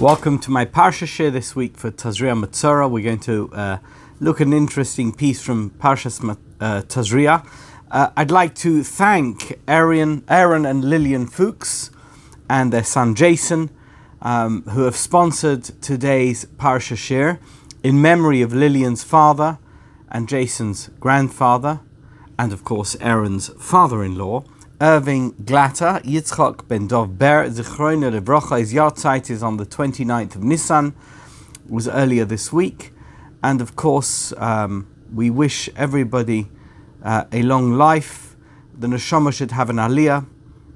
Welcome to my Parsha share this week for Tazria Matzora. We're going to uh, look at an interesting piece from Parshas uh, Tazria. Uh, I'd like to thank Aaron, Aaron and Lillian Fuchs and their son Jason, um, who have sponsored today's Parsha share in memory of Lillian's father and Jason's grandfather, and of course Aaron's father-in-law. Irving Glatter, Yitzchok ben Dov Ber, Zichroina Levrocha, his yahrzeit is on the 29th of Nisan, was earlier this week. And of course, um, we wish everybody uh, a long life. The neshama should have an aliyah,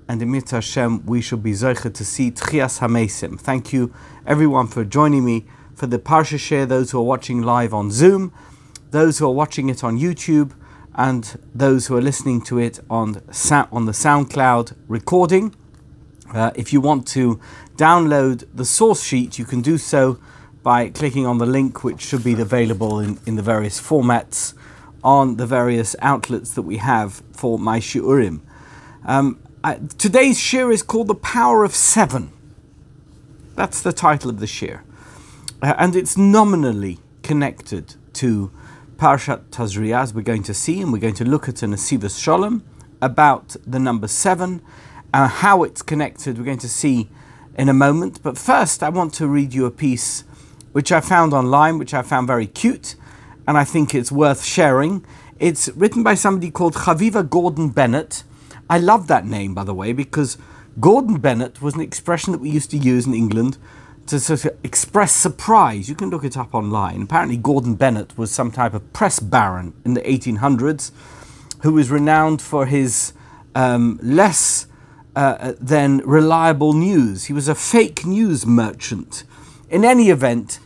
and in Mitzvah Hashem, we should be zeicha to see Tchias Hamesim. Thank you, everyone, for joining me for the Parsha Share, those who are watching live on Zoom, those who are watching it on YouTube, and those who are listening to it on, on the SoundCloud recording. Uh, if you want to download the source sheet, you can do so by clicking on the link, which should be available in, in the various formats on the various outlets that we have for my shiurim. Um, I, today's shiur is called The Power of Seven. That's the title of the shiur. Uh, and it's nominally connected to Parshat Tazria, as we're going to see, and we're going to look at an Asivas Shalom about the number seven and how it's connected. We're going to see in a moment. But first, I want to read you a piece which I found online, which I found very cute, and I think it's worth sharing. It's written by somebody called Chaviva Gordon Bennett. I love that name, by the way, because Gordon Bennett was an expression that we used to use in England to sort of express surprise. You can look it up online. Apparently, Gordon Bennett was some type of press baron in the 1800s who was renowned for his um, less uh, than reliable news. He was a fake news merchant. In any event,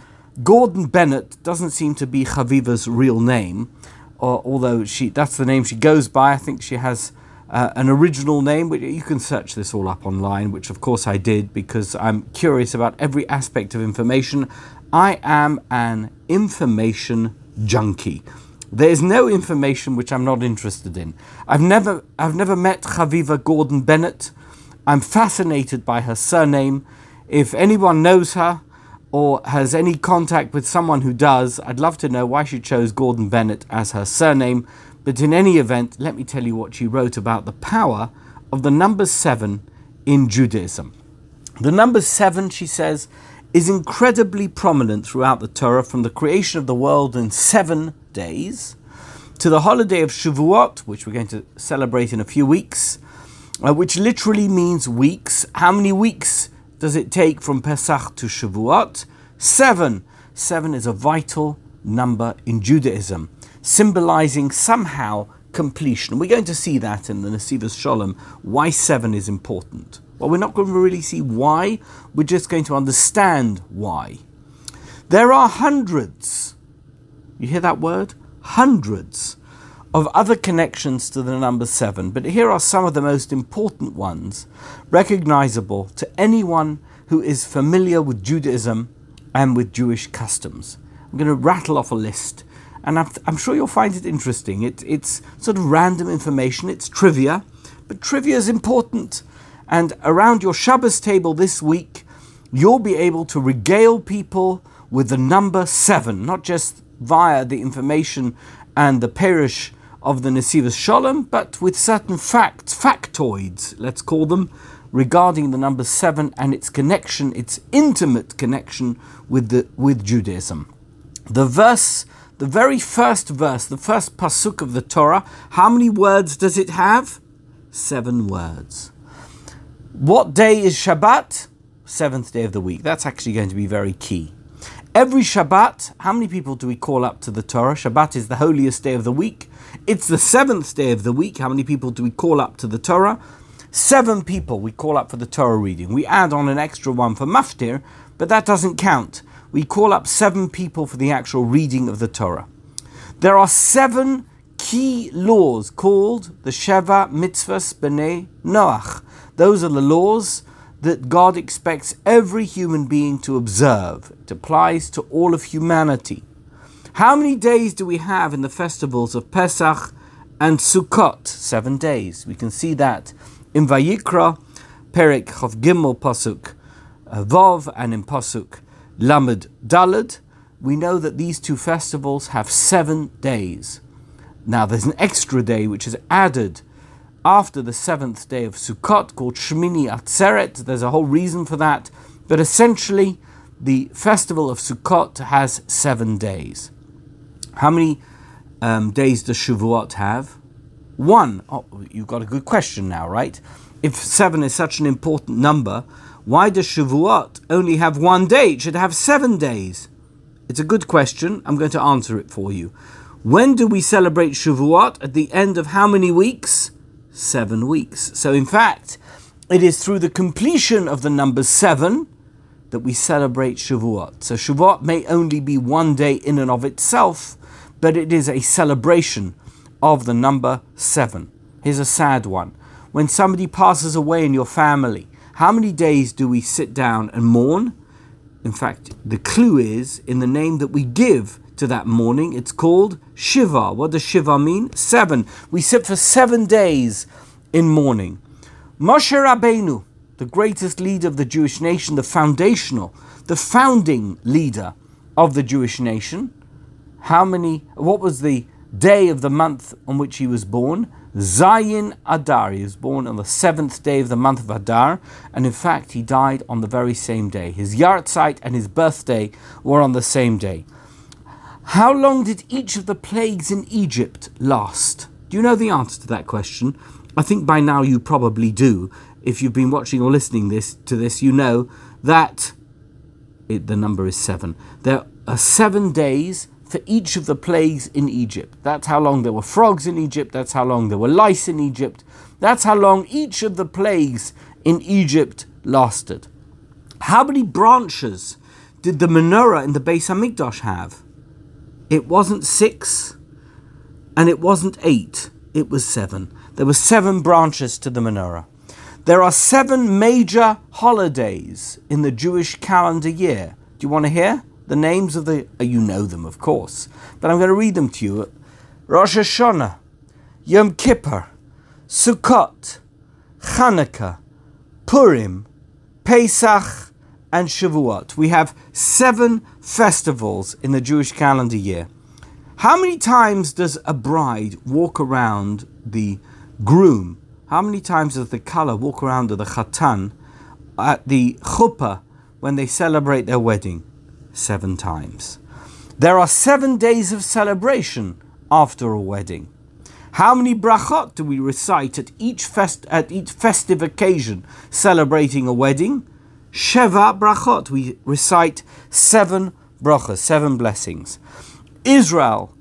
Gordon Bennett doesn't seem to be Chaviva's real name, or, although she that's the name she goes by. I think she has uh, an original name. Which you can search this all up online, which of course I did because I'm curious about every aspect of information. I am an information junkie. There is no information which I'm not interested in. I've never, I've never met Chaviva Gordon Bennett. I'm fascinated by her surname. If anyone knows her or has any contact with someone who does, I'd love to know why she chose Gordon Bennett as her surname. But in any event, let me tell you what she wrote about the power of the number seven in Judaism. The number seven, she says, is incredibly prominent throughout the Torah from the creation of the world in seven days to the holiday of Shavuot, which we're going to celebrate in a few weeks, uh, which literally means weeks. How many weeks does it take from Pesach to Shavuot? Seven. Seven is a vital number in Judaism symbolizing somehow completion. We're going to see that in the Nesivas Shalom, why seven is important. Well, we're not going to really see why, we're just going to understand why. There are hundreds, you hear that word? Hundreds of other connections to the number seven, but here are some of the most important ones, recognizable to anyone who is familiar with Judaism and with Jewish customs. I'm going to rattle off a list and I'm, I'm sure you'll find it interesting. It, it's sort of random information, it's trivia, but trivia is important. And around your Shabbos table this week, you'll be able to regale people with the number seven, not just via the information and the parish of the Nesivas Shalom, but with certain facts, factoids, let's call them, regarding the number seven and its connection, its intimate connection with, the, with Judaism. The verse the very first verse, the first pasuk of the Torah, how many words does it have? Seven words. What day is Shabbat? Seventh day of the week. That's actually going to be very key. Every Shabbat, how many people do we call up to the Torah? Shabbat is the holiest day of the week. It's the seventh day of the week. How many people do we call up to the Torah? Seven people we call up for the Torah reading. We add on an extra one for Maftir, but that doesn't count we call up seven people for the actual reading of the Torah. There are seven key laws called the Sheva Mitzvahs B'nai Noach. Those are the laws that God expects every human being to observe. It applies to all of humanity. How many days do we have in the festivals of Pesach and Sukkot? Seven days. We can see that in Vayikra, Perik Chav Gimel Pasuk uh, Vov and in Pasuk Lamed Dalad, we know that these two festivals have seven days. Now, there's an extra day which is added after the seventh day of Sukkot called Shmini Atzeret. There's a whole reason for that. But essentially, the festival of Sukkot has seven days. How many um, days does Shavuot have? One. Oh, you've got a good question now, right? If seven is such an important number, why does Shavuot only have one day? It should have seven days. It's a good question. I'm going to answer it for you. When do we celebrate Shavuot? At the end of how many weeks? Seven weeks. So, in fact, it is through the completion of the number seven that we celebrate Shavuot. So, Shavuot may only be one day in and of itself, but it is a celebration of the number seven. Here's a sad one. When somebody passes away in your family, how many days do we sit down and mourn? In fact, the clue is in the name that we give to that mourning. It's called Shiva. What does Shiva mean? Seven. We sit for seven days in mourning. Moshe Rabbeinu, the greatest leader of the Jewish nation, the foundational, the founding leader of the Jewish nation. How many, what was the day of the month on which he was born? Zayin Adar. He was born on the seventh day of the month of Adar, and in fact, he died on the very same day. His yahrzeit and his birthday were on the same day. How long did each of the plagues in Egypt last? Do you know the answer to that question? I think by now you probably do. If you've been watching or listening this to this, you know that it, the number is seven. There are seven days for each of the plagues in Egypt. That's how long there were frogs in Egypt, that's how long there were lice in Egypt, that's how long each of the plagues in Egypt lasted. How many branches did the menorah in the Beis Hamikdash have? It wasn't six and it wasn't eight, it was seven. There were seven branches to the menorah. There are seven major holidays in the Jewish calendar year. Do you want to hear? The names of the, uh, you know them of course, but I'm going to read them to you. Rosh Hashanah, Yom Kippur, Sukkot, Hanukkah, Purim, Pesach, and Shavuot. We have seven festivals in the Jewish calendar year. How many times does a bride walk around the groom? How many times does the kala walk around the chatan at the chuppah when they celebrate their wedding? Seven times. There are seven days of celebration after a wedding. How many brachot do we recite at each, fest, at each festive occasion celebrating a wedding? Sheva brachot. We recite seven brachas, seven blessings. Israel,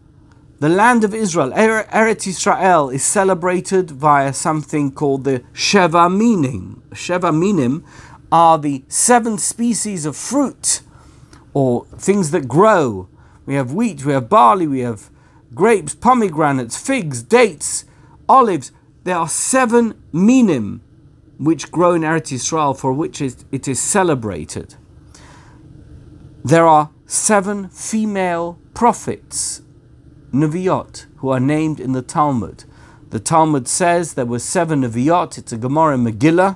the land of Israel, er-, Eretz Israel, is celebrated via something called the Sheva Minim. Sheva Minim are the seven species of fruit or things that grow. We have wheat, we have barley, we have grapes, pomegranates, figs, dates, olives. There are seven minim which grow in Eretz Yisrael for which it is celebrated. There are seven female prophets, Neviot, who are named in the Talmud. The Talmud says there were seven Neviot, it's a Gemara Megillah,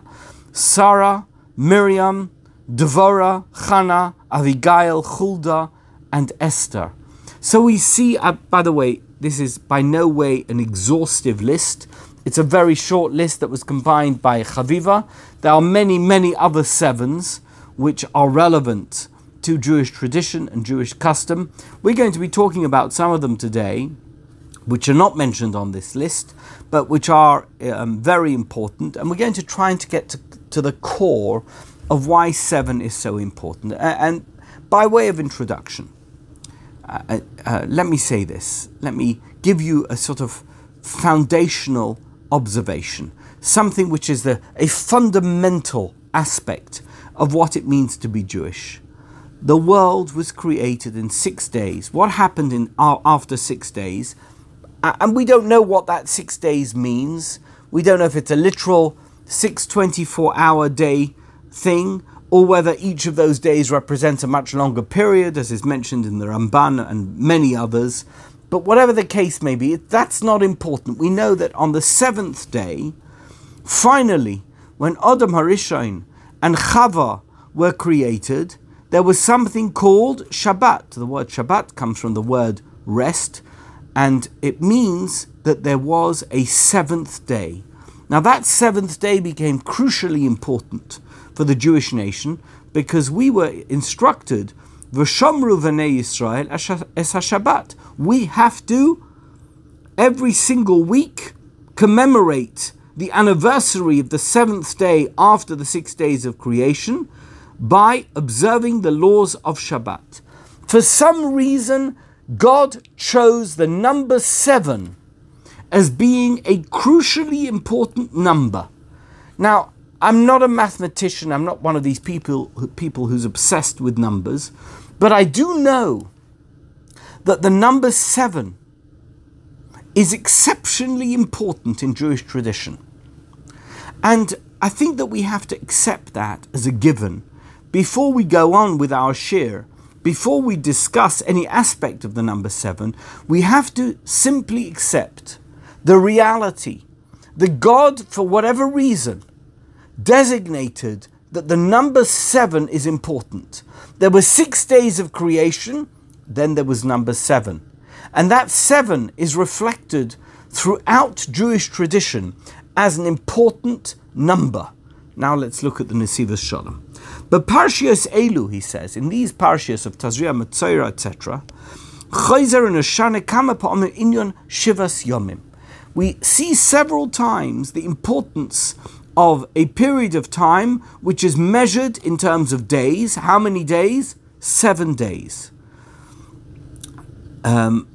Sarah, Miriam, Devorah, Chana, Avigail, Huldah, and Esther. So we see, uh, by the way, this is by no way an exhaustive list. It's a very short list that was combined by Chaviva. There are many, many other sevens which are relevant to Jewish tradition and Jewish custom. We're going to be talking about some of them today, which are not mentioned on this list, but which are um, very important. And we're going to try and to get to, to the core of why seven is so important. And by way of introduction, uh, uh, uh, let me say this. Let me give you a sort of foundational observation, something which is the, a fundamental aspect of what it means to be Jewish. The world was created in six days. What happened in after six days? And we don't know what that six days means. We don't know if it's a literal six 24 hour day thing, or whether each of those days represents a much longer period, as is mentioned in the Ramban and many others. But whatever the case may be, that's not important. We know that on the seventh day, finally, when Adam Harishon and Chava were created, there was something called Shabbat. The word Shabbat comes from the word rest, and it means that there was a seventh day. Now, that seventh day became crucially important for the Jewish nation because we were instructed, V'shomru v'nei Yisrael es Shabbat. We have to, every single week, commemorate the anniversary of the seventh day after the six days of creation by observing the laws of Shabbat. For some reason, God chose the number seven as being a crucially important number. Now, I'm not a mathematician, I'm not one of these people, people who's obsessed with numbers, but I do know that the number seven is exceptionally important in Jewish tradition. And I think that we have to accept that as a given before we go on with our share. Before we discuss any aspect of the number seven, we have to simply accept the reality that God, for whatever reason, designated that the number seven is important. There were six days of creation, then there was number seven. And that seven is reflected throughout Jewish tradition as an important number. Now let's look at the Nesivos Shalom. But Parshias Elu, he says, in these Parshias of Tazria, Matzaira, etc.. We see several times the importance of a period of time which is measured in terms of days. How many days? Seven days. Um,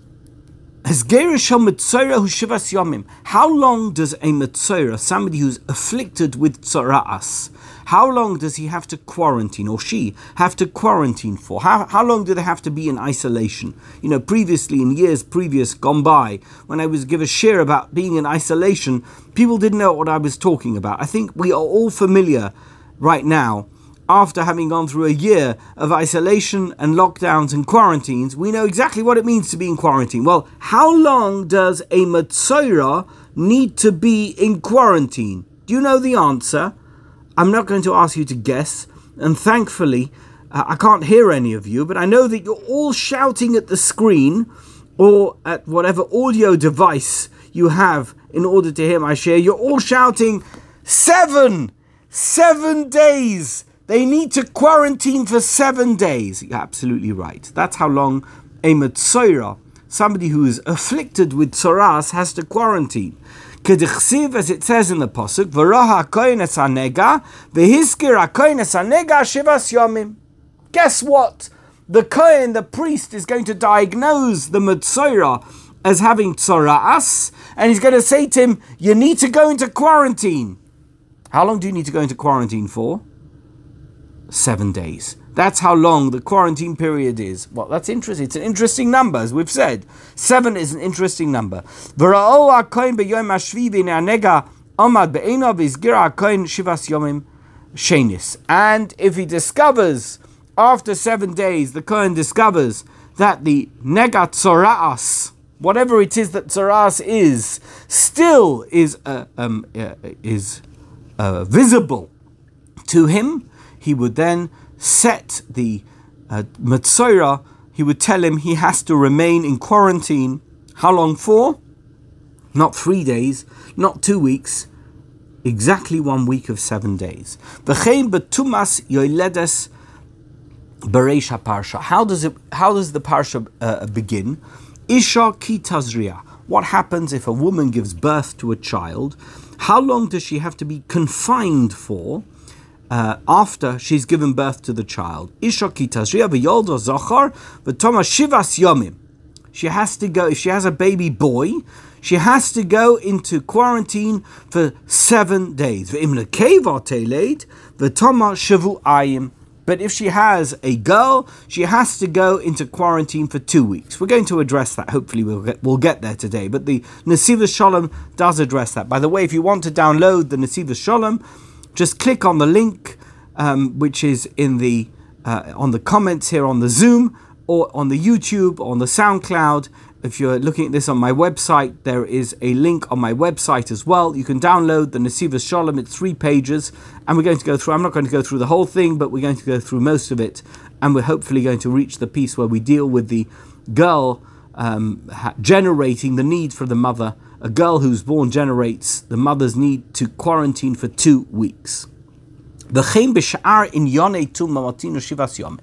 how long does a Mitzora, somebody who's afflicted with tzara'as, how long does he have to quarantine or she have to quarantine for? How, how long do they have to be in isolation? You know, previously, in years previous gone by, when I was give a share about being in isolation, people didn't know what I was talking about. I think we are all familiar right now after having gone through a year of isolation and lockdowns and quarantines, we know exactly what it means to be in quarantine. Well, how long does a Matzora need to be in quarantine? Do you know the answer? I'm not going to ask you to guess, and thankfully, uh, I can't hear any of you, but I know that you're all shouting at the screen or at whatever audio device you have in order to hear my share. You're all shouting, Seven! Seven days! They need to quarantine for seven days. You're absolutely right. That's how long a Metzoira, somebody who is afflicted with tzoras, has to quarantine. Kedichsiv, as it says in the hanega shivas yomim. Guess what? The Kohen, the priest, is going to diagnose the Metzoira as having tzoras, and he's going to say to him, You need to go into quarantine. How long do you need to go into quarantine for? seven days. That's how long the quarantine period is. Well, that's interesting. It's an interesting number, as we've said. Seven is an interesting number. And if he discovers, after seven days, the Kohen discovers that the Negat Tzoraas, whatever it is that Tzoraas is, still is, uh, um, uh, is uh, visible to him, he would then set the uh, he would tell him he has to remain in quarantine. How long for? Not three days, not two weeks, exactly one week of seven days. bereisha parsha. How does it? How does the parsha uh, begin? Isha ki tazria. What happens if a woman gives birth to a child? How long does she have to be confined for? Uh, after she's given birth to the child. Isha kitazria v'yoldo zachar v'toma shivas yomim. She has to go, if she has a baby boy, she has to go into quarantine for seven days. But if she has a girl, she has to go into quarantine for two weeks. We're going to address that. Hopefully, we'll get, we'll get there today. But the Nesivos Shalom does address that. By the way, if you want to download the Nesivos Shalom, just click on the link um, which is in the uh, on the comments here on the Zoom or on the YouTube or on the SoundCloud, if you're looking at this on my website, there is a link on my website as well. You can download the Nesivos Shalom. It's three pages, and we're going to go through. I'm not going to go through the whole thing, but we're going to go through most of it, and we're hopefully going to reach the piece where we deal with the girl um, generating the need for the mother. A girl who's born generates the mother's need to quarantine for two weeks. The b'sha'ar in yonei tum shivas.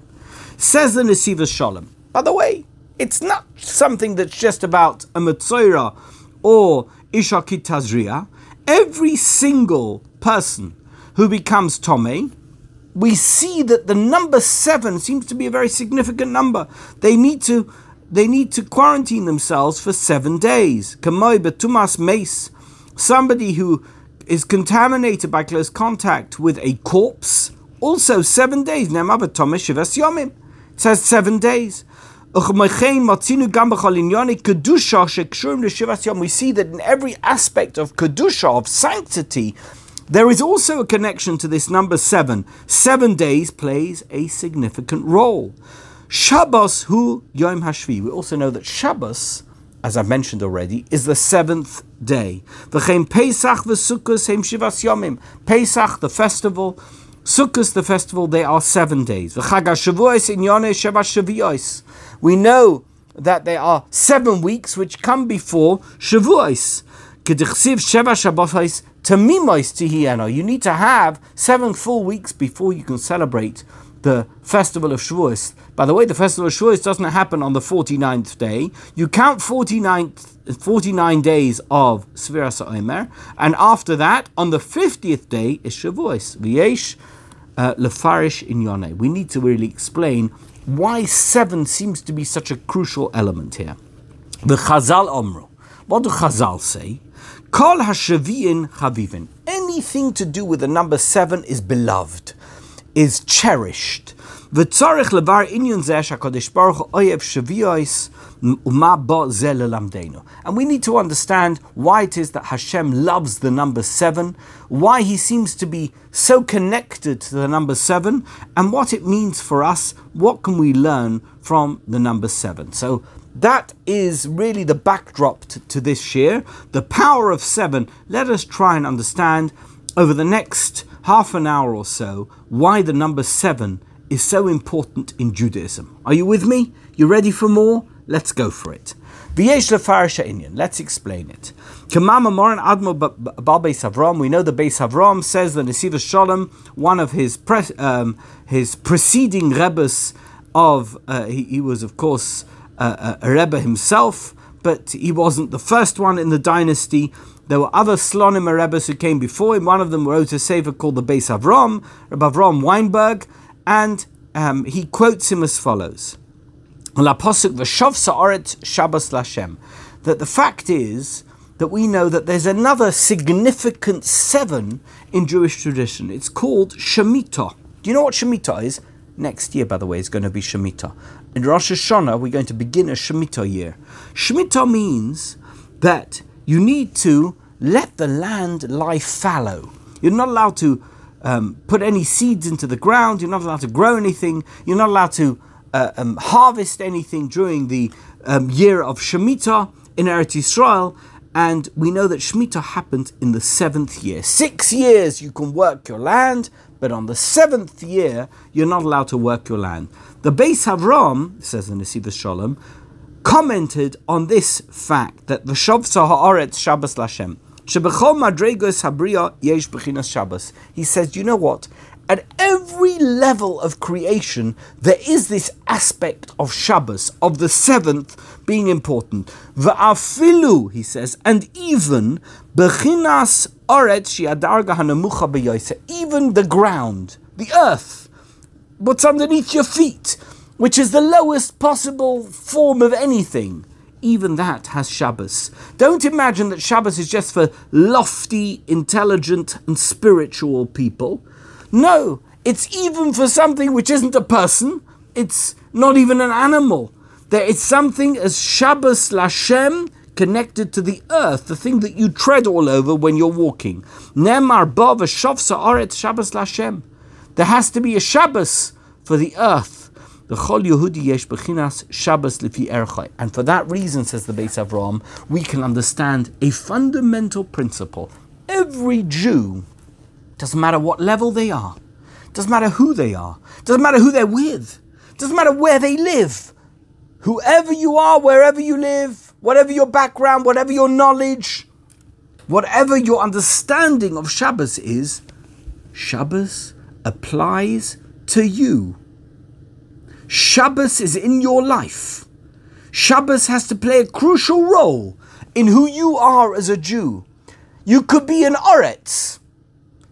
Says the Nesivos Shalom. By the way, it's not something that's just about a Matzoira or Isha Tazria. Every single person who becomes Tome, we see that the number seven seems to be a very significant number. They need to they need to quarantine themselves for seven days. Somebody who is contaminated by close contact with a corpse, also seven days. It says seven days. We see that in every aspect of Kedusha, of sanctity, there is also a connection to this number seven. Seven days plays a significant role. Shabbos hu Yom Hashvi. We also know that Shabbos, as I've mentioned already, is the seventh day. V'chein Pesach v'Sukkos heim Shivas Yomim. Pesach, the festival, Sukkot, the v'festival, they are seven days. V'chag HaShavuos in Yoneh Sheva Shavuos we know that there are seven weeks which come before Shavuos. You need to have seven full weeks before you can celebrate the festival of Shavuos. By the way, the festival of Shavuos doesn't happen on the 49th day. You count 49, 49 days of Sfiras Omer, and after that, on the 50th day is Shavuos. V'yesh uh, lefarish in Yoneh. We need to really explain why seven seems to be such a crucial element here. The Chazal Omru. What do Chazal say? Kol hashaviin chavivin. Anything to do with the number seven is beloved, is cherished. Levar Baruch oyev shaviyos and we need to understand why it is that Hashem loves the number seven, why He seems to be so connected to the number seven, and what it means for us. What can we learn from the number seven? So that is really the backdrop to this year. The power of seven. Let us try and understand over the next half an hour or so why the number seven is so important in Judaism. Are you with me? You ready for more? Let's go for it. The let's explain it. We know the Beis Avram says that Nesivos Shalom, one of his pre, um, his preceding rebbes of uh, he, he, was of course uh, a rebbe himself, but he wasn't the first one in the dynasty. There were other Slonim rebbes who came before him. One of them wrote a sefer called the Beis Avram, Rabbi Avram Weinberg, and um, he quotes him as follows. That the fact is that we know that there's another significant seven in Jewish tradition. It's called Shemitah. Do you know what Shemitah is? Next year, by the way, is going to be Shemitah. In Rosh Hashanah, we're going to begin a Shemitah year. Shemitah means that you need to let the land lie fallow. You're not allowed to um, put any seeds into the ground. You're not allowed to grow anything. You're not allowed to uh, um, harvest anything during the um, year of Shemitah in Eretz Yisrael. And we know that Shemitah happened in the seventh year. Six years you can work your land, but on the seventh year you're not allowed to work your land. The Beis Avram, says the Nesivos Shalom, commented on this fact that the Shavsa Haaretz Shabbos Lashem. He says, you know what? At every level of creation, there is this aspect of Shabbos, of the seventh, being important. Va'afilu, he says, and even bechinas even the ground, the earth, what's underneath your feet, which is the lowest possible form of anything. Even that has Shabbos. Don't imagine that Shabbos is just for lofty, intelligent, and spiritual people. No, it's even for something which isn't a person, it's not even an animal. There is something as Shabbos Lashem connected to the earth, the thing that you tread all over when you're walking. Nemar Aret Shabbos Lashem. There has to be a Shabbos for the earth. Yehudi yesh bechinas Shabbos lifi erchai. And for that reason, says the Beis Avram, we can understand a fundamental principle. Every Jew, doesn't matter what level they are, doesn't matter who they are, doesn't matter who they're with, doesn't matter where they live. Whoever you are, wherever you live, whatever your background, whatever your knowledge, whatever your understanding of Shabbos is, Shabbos applies to you. Shabbos is in your life. Shabbos has to play a crucial role in who you are as a Jew. You could be an Oretz.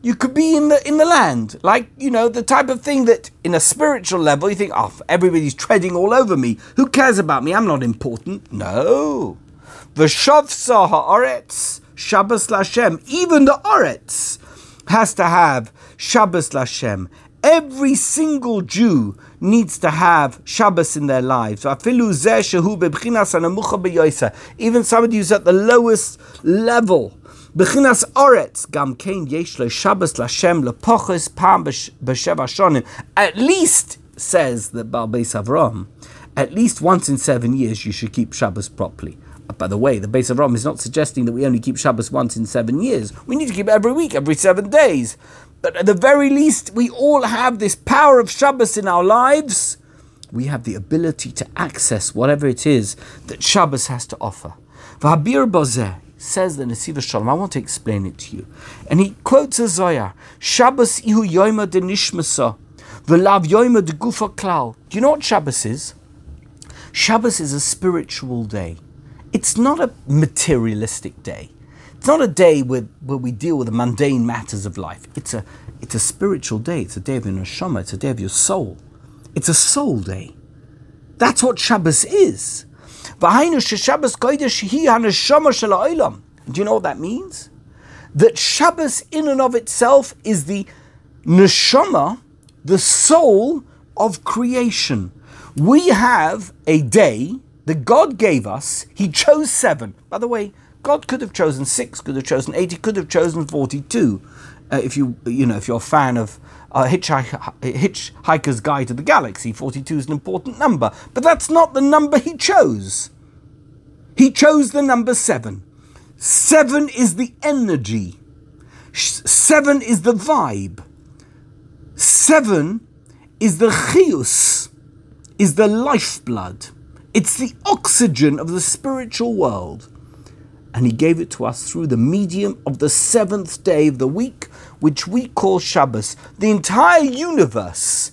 You could be in the in the land, like you know the type of thing that, in a spiritual level, you think, "Oh, everybody's treading all over me. Who cares about me? I'm not important." No, The v'shavsa haaretz Shabbos Lashem. Even the Oretz has to have Shabbos Lashem. Every single Jew needs to have Shabbos in their lives. Even somebody who's at the lowest level. At least, says the Baal Beis Avram, at least once in seven years you should keep Shabbos properly. Uh, by the way, the Beis Avram is not suggesting that we only keep Shabbos once in seven years. We need to keep it every week, every seven days. But at the very least, we all have this power of Shabbos in our lives. We have the ability to access whatever it is that Shabbos has to offer. V'habir bozeh says the Nesiva Shalom. I want to explain it to you. And he quotes a Zohar, Shabbos ihu yoima de nishmasa, v'lav yoima de gufa klal. Do you know what Shabbos is? Shabbos is a spiritual day. It's not a materialistic day. It's not a day where, where we deal with the mundane matters of life. It's a, it's a spiritual day. It's a day of your neshama. It's a day of your soul. It's a soul day. That's what Shabbos is. Do you know what that means? That Shabbos in and of itself is the neshama, the soul of creation. We have a day that God gave us. He chose seven. By the way, God could have chosen six, could have chosen eight, he could have chosen forty-two. Uh, if you you know if you're a fan of uh, Hitchhiker's Guide to the Galaxy, forty-two is an important number, but that's not the number he chose. He chose the number seven. Seven is the energy. Seven is the vibe. Seven is the chius, is the lifeblood. It's the oxygen of the spiritual world and he gave it to us through the medium of the seventh day of the week, which we call Shabbos. The entire universe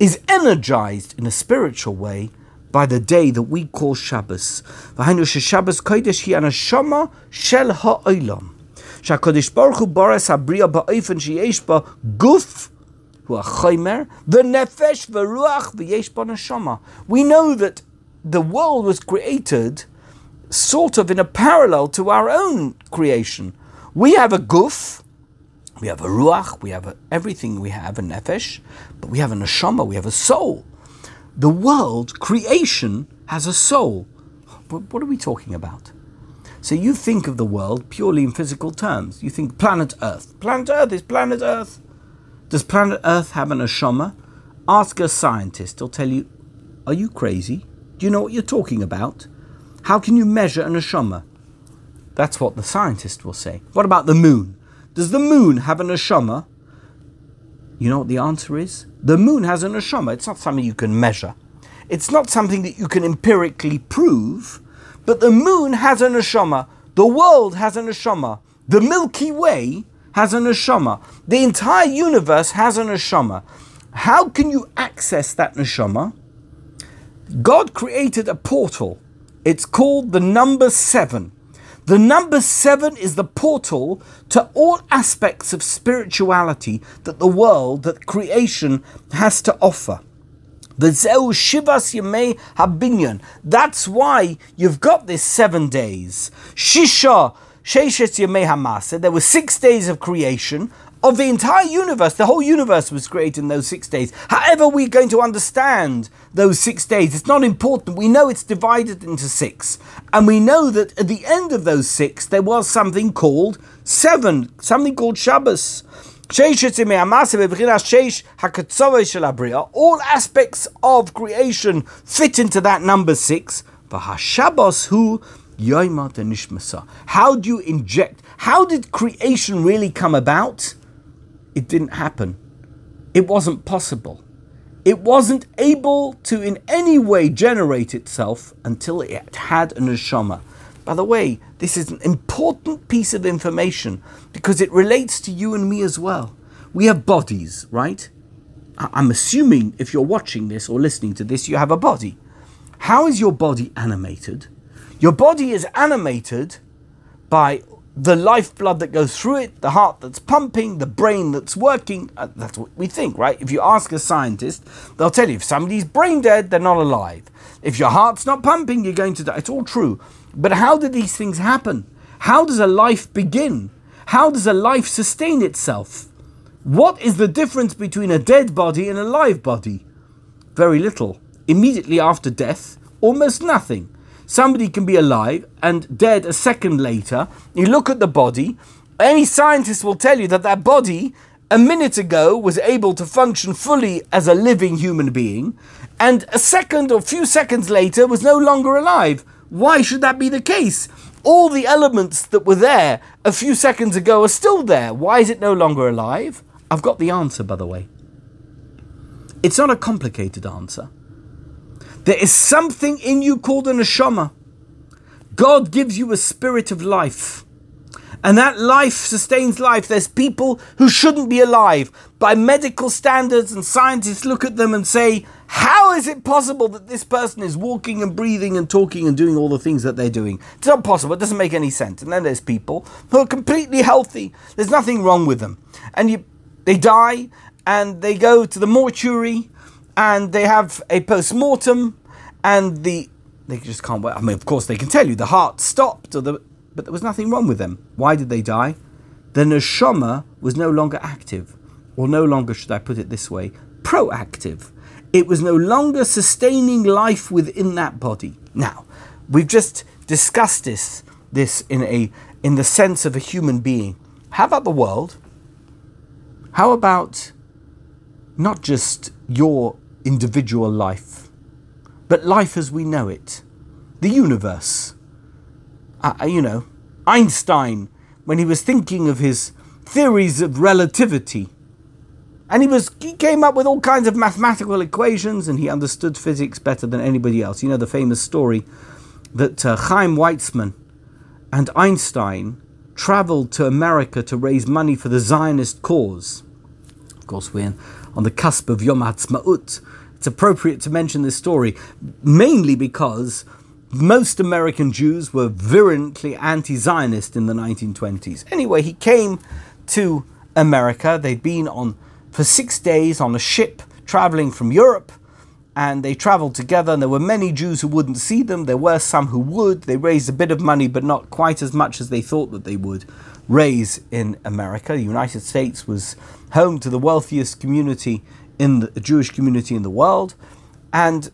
is energized in a spiritual way by the day that we call Shabbos. Kodesh hi shel ha'olam. V'ruach. We know that the world was created sort of in a parallel to our own creation. We have a guf, we have a ruach, we have a, everything we have, a nefesh, but we have a neshama, we have a soul. The world, creation, has a soul. But What are we talking about? So you think of the world purely in physical terms. You think planet Earth. Planet Earth is planet Earth. Does planet Earth have an neshama? Ask a scientist. He'll tell you, are you crazy? Do you know what you're talking about? How can you measure a neshama? That's what the scientist will say. What about the moon? Does the moon have a neshama? You know what the answer is? The moon has a neshama. It's not something you can measure. It's not something that you can empirically prove, but the moon has a neshama. The world has a neshama. The Milky Way has a neshama. The entire universe has a neshama. How can you access that neshama? God created a portal it's called the number seven. The number seven is the portal to all aspects of spirituality that the world, that creation has to offer. V'zeu shivas yemei habinyan. That's why you've got this seven days. Shisha sheishes yemei hamasa. There were six days of creation of the entire universe. The whole universe was created in those six days. However, we're going to understand those six days, it's not important. We know it's divided into six. And we know that at the end of those six, there was something called seven, something called Shabbos. All aspects of creation fit into that number six. How do you inject? How did creation really come about? It didn't happen. It wasn't possible. It wasn't able to in any way generate itself until it had a neshama. By the way, this is an important piece of information because it relates to you and me as well. We have bodies, right? I'm assuming if you're watching this or listening to this, you have a body. How is your body animated? Your body is animated by the lifeblood that goes through it, the heart that's pumping, the brain that's working. Uh, that's what we think, right? If you ask a scientist, they'll tell you if somebody's brain dead, they're not alive. If your heart's not pumping, you're going to die. It's all true. But how do these things happen? How does a life begin? How does a life sustain itself? What is the difference between a dead body and a live body? Very little. Immediately after death, almost nothing. Somebody can be alive and dead a second later. You look at the body, any scientist will tell you that that body a minute ago was able to function fully as a living human being, and a second or few seconds later was no longer alive. Why should that be the case? All the elements that were there a few seconds ago are still there. Why is it no longer alive? I've got the answer, by the way. It's not a complicated answer. There is something in you called a neshama. God gives you a spirit of life. And that life sustains life. There's people who shouldn't be alive. By medical standards, and scientists look at them and say, How is it possible that this person is walking and breathing and talking and doing all the things that they're doing? It's not possible. It doesn't make any sense. And then there's people who are completely healthy. There's nothing wrong with them. And you, they die and they go to the mortuary and they have a post mortem and the they just can't wait. I mean, of course, they can tell you the heart stopped or the but there was nothing wrong with them. Why did they die? The neshama was no longer active, or no longer, should I put it this way, proactive. It was no longer sustaining life within that body. Now, we've just discussed this, this in a in the sense of a human being. How about the world? How about not just your individual life, but life as we know it, the universe? Uh, uh, you know, Einstein, when he was thinking of his theories of relativity, and he was he came up with all kinds of mathematical equations, and he understood physics better than anybody else. You know the famous story that uh, Chaim Weizmann and Einstein traveled to America to raise money for the Zionist cause. Of course, we're on the cusp of Yom Ha'atzmaut. It's appropriate to mention this story, mainly because most American Jews were virulently anti Zionist in the 1920s. Anyway, he came to America. They'd been on for six days on a ship traveling from Europe, and they traveled together. And there were many Jews who wouldn't see them. There were some who would. They raised a bit of money, but not quite as much as they thought that they would raise in America. The United States was home to the wealthiest community in the Jewish community in the world, and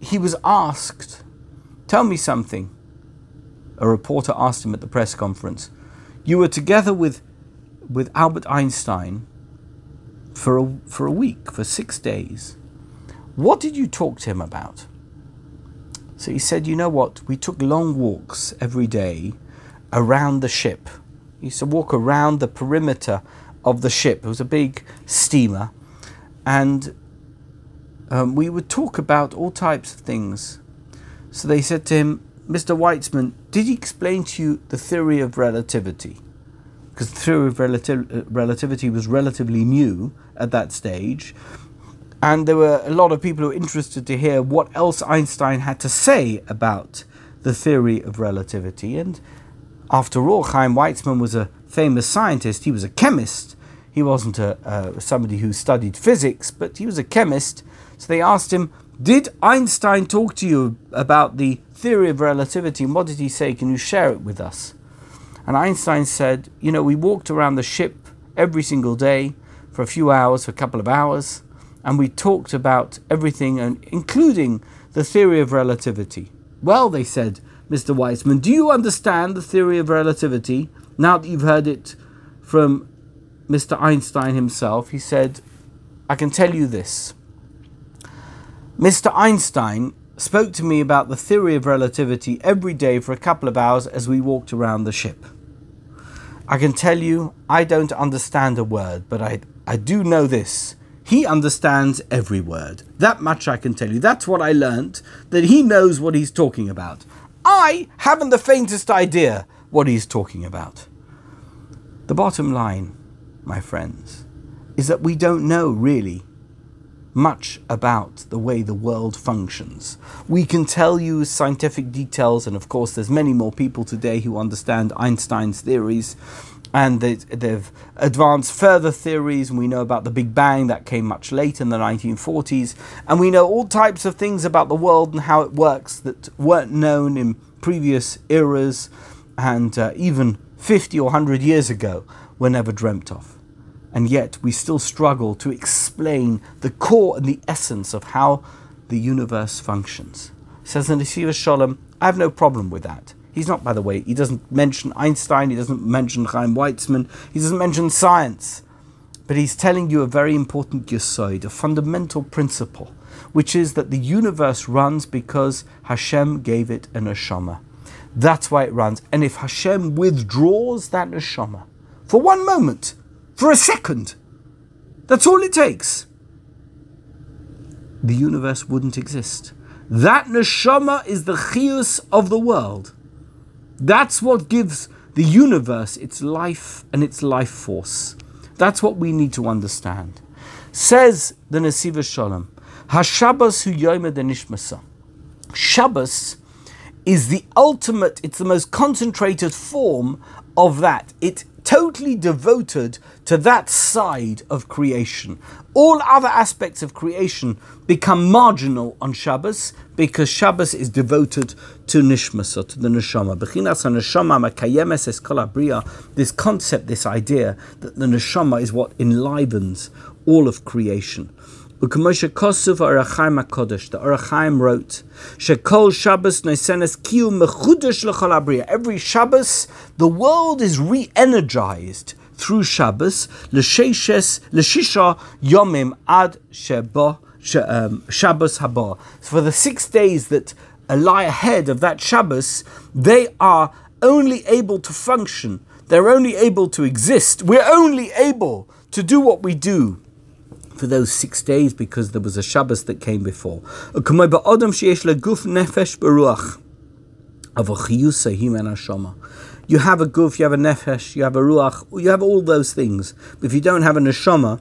he was asked Tell me something. A reporter asked him at the press conference. You were together with, with Albert Einstein for a, for a week, for six days. What did you talk to him about? So he said, You know what? We took long walks every day around the ship. He used to walk around the perimeter of the ship. It was a big steamer. And um, we would talk about all types of things so they said to him, Mr. Weizmann, did he explain to you the theory of relativity? Because the theory of relati- relativity was relatively new at that stage. And there were a lot of people who were interested to hear what else Einstein had to say about the theory of relativity. And after all, Chaim Weizmann was a famous scientist. He was a chemist. He wasn't a, uh, somebody who studied physics, but he was a chemist. So they asked him, did Einstein talk to you about the theory of relativity and what did he say? Can you share it with us? And Einstein said, You know, we walked around the ship every single day for a few hours, for a couple of hours, and we talked about everything, and including the theory of relativity. Well, they said, Mr. Weizmann, do you understand the theory of relativity now that you've heard it from Mr. Einstein himself, he said, I can tell you this. Mr. Einstein spoke to me about the theory of relativity every day for a couple of hours as we walked around the ship. I can tell you, I don't understand a word, but I, I do know this. He understands every word. That much I can tell you. That's what I learnt, that he knows what he's talking about. I haven't the faintest idea what he's talking about. The bottom line, my friends, is that we don't know really much about the way the world functions. We can tell you scientific details, and of course, there's many more people today who understand Einstein's theories, and they've advanced further theories. And we know about the Big Bang that came much later in the 1940s, and we know all types of things about the world and how it works that weren't known in previous eras, and uh, even 50 or 100 years ago were never dreamt of and yet we still struggle to explain the core and the essence of how the universe functions. Says in Nesivos Shalom, I have no problem with that. He's not, by the way, he doesn't mention Einstein, he doesn't mention Chaim Weizmann, he doesn't mention science. But he's telling you a very important yesod, a fundamental principle, which is that the universe runs because Hashem gave it an neshama. That's why it runs. And if Hashem withdraws that neshama for one moment, for a second. That's all it takes. The universe wouldn't exist. That neshama is the chius of the world. That's what gives the universe its life and its life force. That's what we need to understand. Says the Nesivos Shalom, Hashabbos hu denishmasa. Shabbos is the ultimate, it's the most concentrated form of that. It totally devoted to that side of creation. All other aspects of creation become marginal on Shabbos because Shabbos is devoted to Nishmasa, to the Neshama. Bechinas Neshama makayemes es kolabriya. This concept, this idea that the Neshama is what enlivens all of creation. The Ohr HaChaim wrote, Shekol Shabbos Noisenes Kiu Mechudesh L'chol Every Shabbos, the world is re-energized through Shabbos, L'sheishes, L'shisha Yomim Ad Sheba, um, Shabbos Haba. For the six days that lie ahead of that Shabbos, they are only able to function. They're only able to exist. We're only able to do what we do for those six days because there was a Shabbos that came before. You have a guf, you have a nefesh, you have a ruach, you have all those things. But if you don't have a neshama,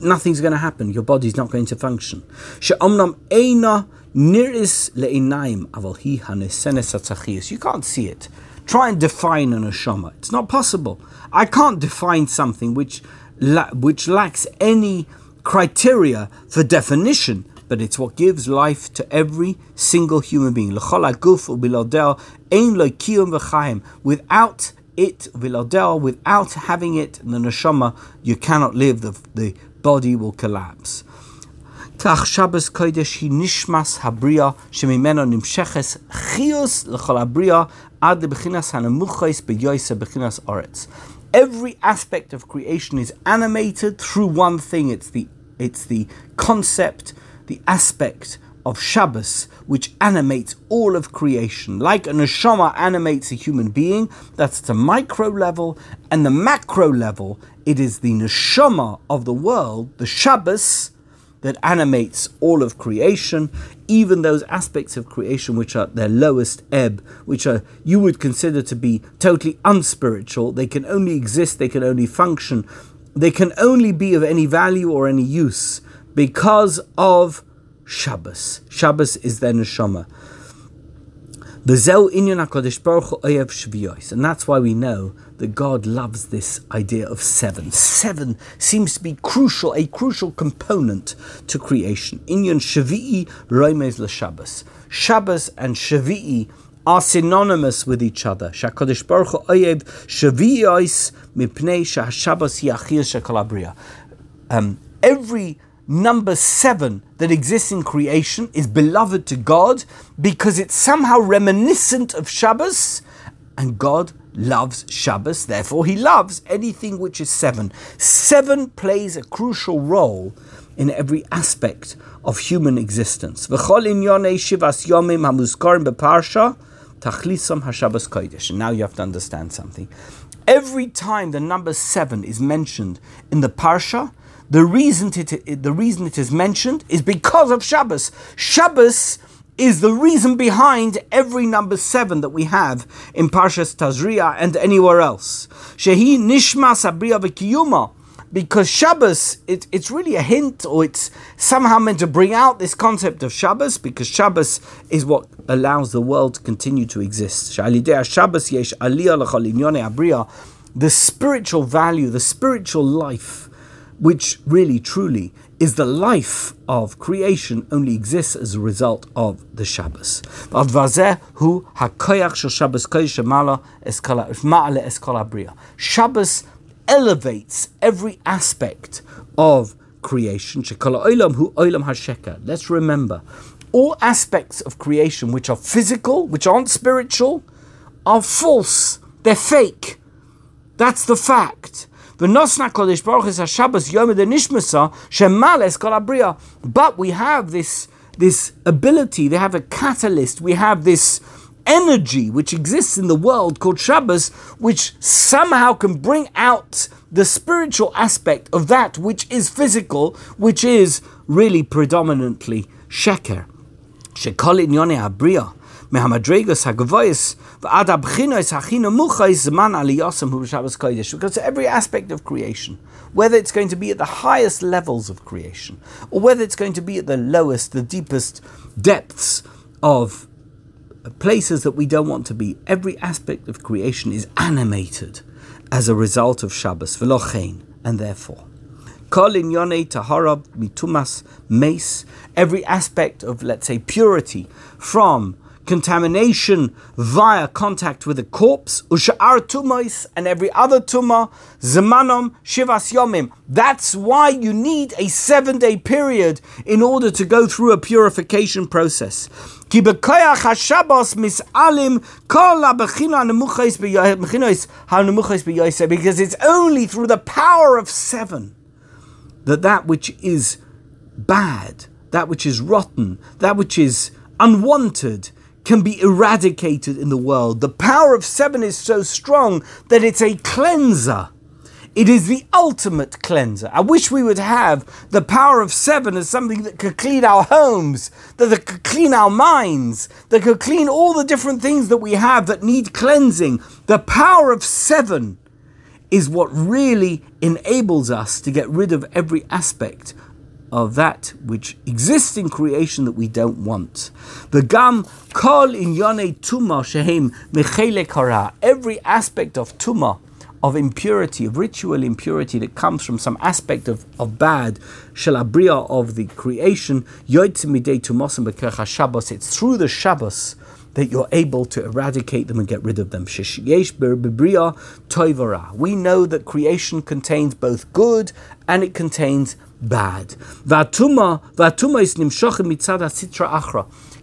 nothing's going to happen. Your body's not going to function. You can't see it. Try and define a neshama. It's not possible. I can't define something which which lacks any criteria for definition, but it's what gives life to every single human being. Without it, without having it, the neshama, you cannot live. The, the body will collapse. כך שבס קודש היא נשמס הבריאה שממנו נמשכס חיוס לכל הבריאה עד לבחינס הנמוכס ביוסה בחינס אורץ every aspect of creation is animated through one thing. It's the it's the concept, the aspect of Shabbos, which animates all of creation. Like a neshama animates a human being, that's at a micro level, and the macro level, it is the neshama of the world, the Shabbos, that animates all of creation, even those aspects of creation which are at their lowest ebb, which are you would consider to be totally unspiritual. They can only exist, they can only function, they can only be of any value or any use because of Shabbos. Shabbos is their neshama. And that's why we know that God loves this idea of seven. Seven seems to be crucial, a crucial component to creation. Inyan Shavi'i Roimes Shabbos. Shabbos and Shavi'i are synonymous with each other. Shakadosh Baruch Oyev Shavi'is Mipnei Yachir Shekalabriya. Um, every number seven that exists in creation is beloved to God because it's somehow reminiscent of Shabbos, and God loves Shabbos, therefore he loves anything which is seven. Seven plays a crucial role in every aspect of human existence. And now you have to understand something. Every time the number seven is mentioned in the parsha, the reason it, the reason it is mentioned is because of Shabbos. Shabbos is the reason behind every number seven that we have in Parshas Tazria and anywhere else. Shehi Nishma Sabriya V'Kiyuma. Because Shabbos, it, it's really a hint, or it's somehow meant to bring out this concept of Shabbos, because Shabbos is what allows the world to continue to exist. The spiritual value, the spiritual life, which really truly is the life of creation only exists as a result of the Shabbos. Shabbos elevates every aspect of creation. Let's remember, all aspects of creation which are physical, which aren't spiritual, are false. They're fake. That's the fact. Kodesh Baruch is Shabbos Yom Nishmasa Shemales Kol But we have this this ability. They have a catalyst. We have this energy which exists in the world called Shabbos, which somehow can bring out the spiritual aspect of that which is physical, which is really predominantly Sheker. Shekol Inyone Abriya. Because every aspect of creation, whether it's going to be at the highest levels of creation, or whether it's going to be at the lowest, the deepest depths of places that we don't want to be, every aspect of creation is animated as a result of Shabbos, and therefore. Kol inyone taharab mitumas mace, every aspect of, let's say, purity from contamination via contact with a corpse, usha'ar tumais, and every other tumah, zemanom shivas yomim. That's why you need a seven day period in order to go through a purification process. Because it's only through the power of seven that that which is bad, that which is rotten, that which is unwanted, can be eradicated in the world. The power of seven is so strong that it's a cleanser. It is the ultimate cleanser. I wish we would have the power of seven as something that could clean our homes, that, could clean our minds, that could clean all the different things that we have that need cleansing. The power of seven is what really enables us to get rid of every aspect of that which exists in creation that we don't want. The gam kol in yone tuma shehem mechele kara. Every aspect of tuma, of impurity, of ritual impurity that comes from some aspect of, of bad, shalabriya of the creation, yoitzimidei tumosim bekercha Shabbos. It's through the Shabbos that you're able to eradicate them and get rid of them. We know that creation contains both good and it contains bad.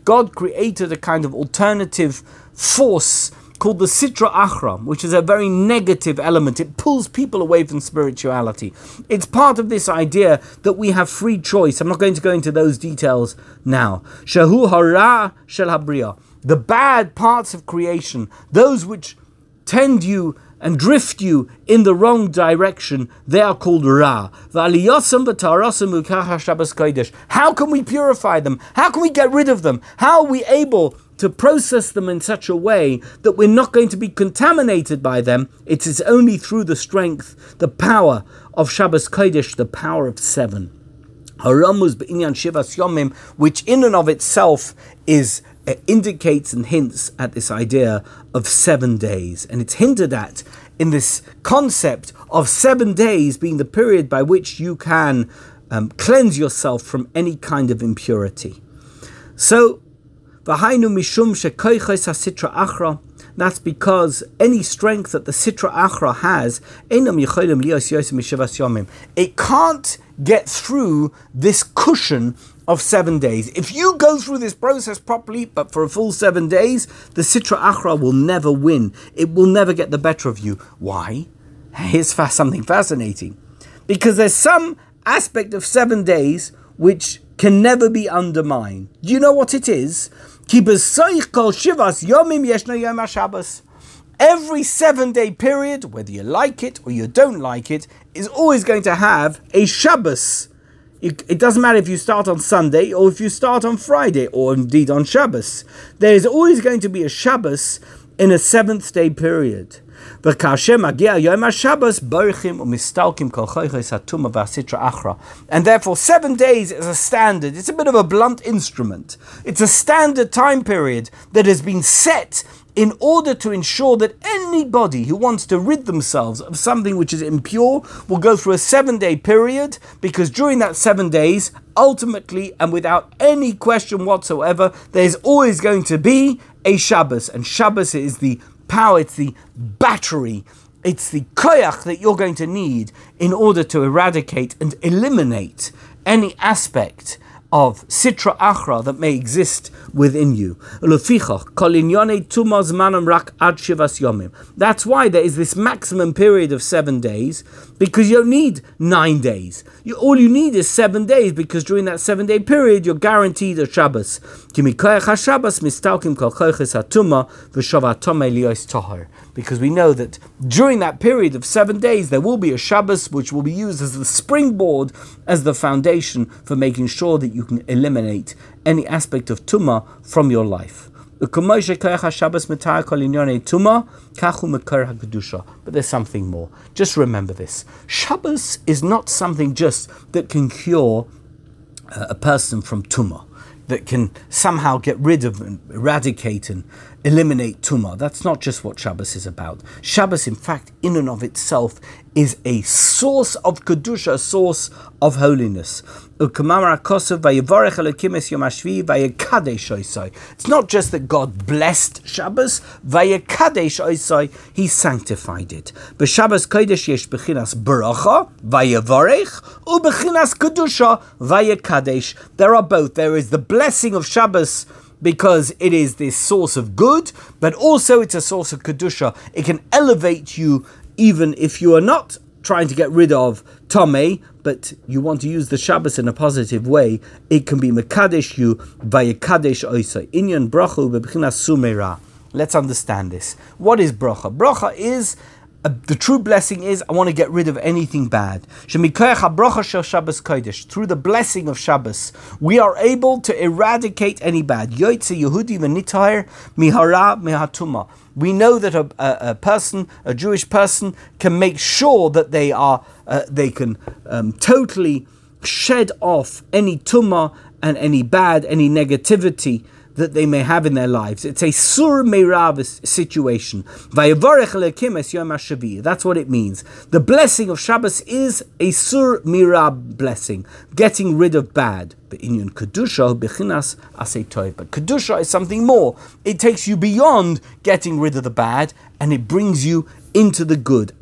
God created a kind of alternative force called the Sitra Achra, which is a very negative element. It pulls people away from spirituality. It's part of this idea that we have free choice. I'm not going to go into those details now. Shahu hara shel. The bad parts of creation, those which tend you and drift you in the wrong direction, they are called Ra. How can we purify them? How can we get rid of them? How are we able to process them in such a way that we're not going to be contaminated by them? It is only through the strength, the power of Shabbos Kodesh, the power of seven. Which in and of itself is indicates and hints at this idea of seven days. And it's hinted at in this concept of seven days being the period by which you can um, cleanse yourself from any kind of impurity. So, V'hainu mishum shekoiches hasitra achra. That's because any strength that the sitra achra has, it can't get through this cushion of seven days. If you go through this process properly, but for a full seven days, the Sitra Achra will never win. It will never get the better of you. Why? Here's something fascinating. Because there's some aspect of seven days which can never be undermined. Do you know what it is? Every seven day period, whether you like it or you don't like it, is always going to have a Shabbos. It doesn't matter if you start on Sunday or if you start on Friday or indeed on Shabbos. There is always going to be a Shabbos in a seventh day period. And therefore, seven days is a standard. It's a bit of a blunt instrument. It's a standard time period that has been set in order to ensure that anybody who wants to rid themselves of something which is impure will go through a seven day period because during that seven days, ultimately and without any question whatsoever, there's always going to be a Shabbos. And Shabbos is the power, it's the battery, it's the koyach that you're going to need in order to eradicate and eliminate any aspect of sitra achra that may exist within you. That's why there is this maximum period of seven days, because you don't need nine days. You, all you need is seven days, because during that seven day period, you're guaranteed a Shabbos. Because we know that during that period of seven days, there will be a Shabbos which will be used as the springboard, as the foundation for making sure that you can eliminate any aspect of tuma from your life. But there's something more. Just remember this. Shabbos is not something just that can cure a person from tumah, that can somehow get rid of and eradicate and eliminate tumah. That's not just what Shabbos is about. Shabbos, in fact, in and of itself, is a source of kedusha, a source of holiness. It's not just that God blessed Shabbos, He sanctified it. Kodesh. There are both. There is the blessing of Shabbos because it is this source of good, but also it's a source of kedusha. It can elevate you even if you are not trying to get rid of tome, but you want to use the Shabbos in a positive way. It can be mekadesh you via kadesh oisa inyan bebchinas sumera. Let's understand this. What is bracha? Bracha is the true blessing is I want to get rid of anything bad. Through the blessing of Shabbos, we are able to eradicate any bad. We know that a, a, a, person, a Jewish person, can make sure that they are, uh, they can um, totally shed off any tumah and any bad, any negativity that they may have in their lives. It's a sur meirav situation. That's what it means. The blessing of Shabbos is a sur mirab blessing, getting rid of bad. But kedusha is something more. It takes you beyond getting rid of the bad, and it brings you into the good.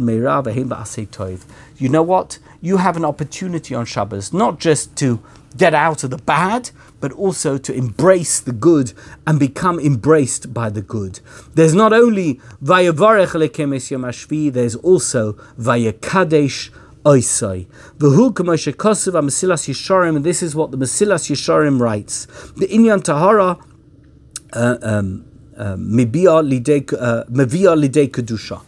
Meirav. You know what? You have an opportunity on Shabbos not just to get out of the bad, but also to embrace the good and become embraced by the good. There's not only Vayavarech lekemes yom there's also Vayakadesh oisai. V'hu k'moshe kosev ha-Mesilas Yesharim, and this is what the Mesilas Yesharim writes. The Inyan Tahara uh, um, uh, Mevia lidei kedusha.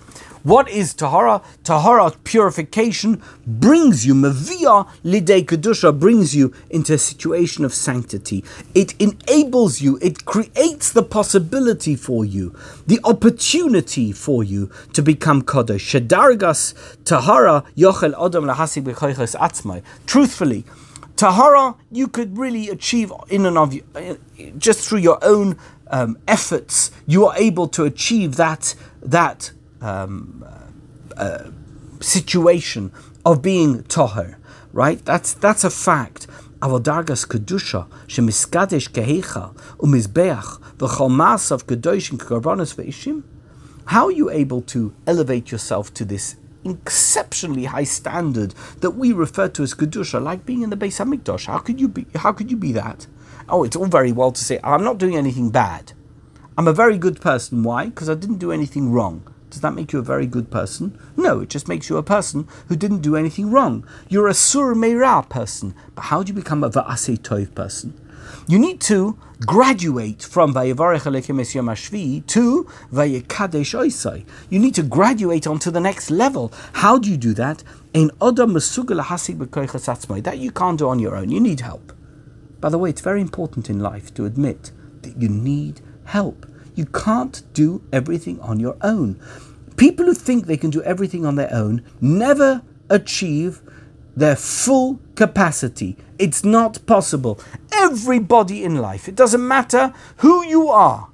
What is Tahara? Tahara, purification, brings you, Mavia Lidei Kedusha, brings you into a situation of sanctity. It enables you, it creates the possibility for you, the opportunity for you to become Kodesh. Shedargas Tahara Yochel Odom Lahasi Atzmai. Truthfully, Tahara you could really achieve in and of just through your own um, efforts, you are able to achieve that that um, uh, situation of being toher, right? That's that's a fact. Avodargas kedusha shemiskadesh kehecha umizbeach v'chol masav kedoshim korbanos ve'ishim. How are you able to elevate yourself to this exceptionally high standard that we refer to as kedusha, like being in the Beis Hamikdash. How could you be? How could you be that? Oh, it's all very well to say I'm not doing anything bad. I'm a very good person. Why? Because I didn't do anything wrong. Does that make you a very good person? No, it just makes you a person who didn't do anything wrong. You're a sur meira person. But how do you become a va'asei toiv person? You need to graduate from Yom Hashvi to Vayikadesh Oisai. You need to graduate onto the next level. How do you do that? In Odom Mesugel Hasig That you can't do on your own. You need help. By the way, it's very important in life to admit that you need help. You can't do everything on your own. People who think they can do everything on their own never achieve their full capacity. It's not possible. Everybody in life, it doesn't matter who you are,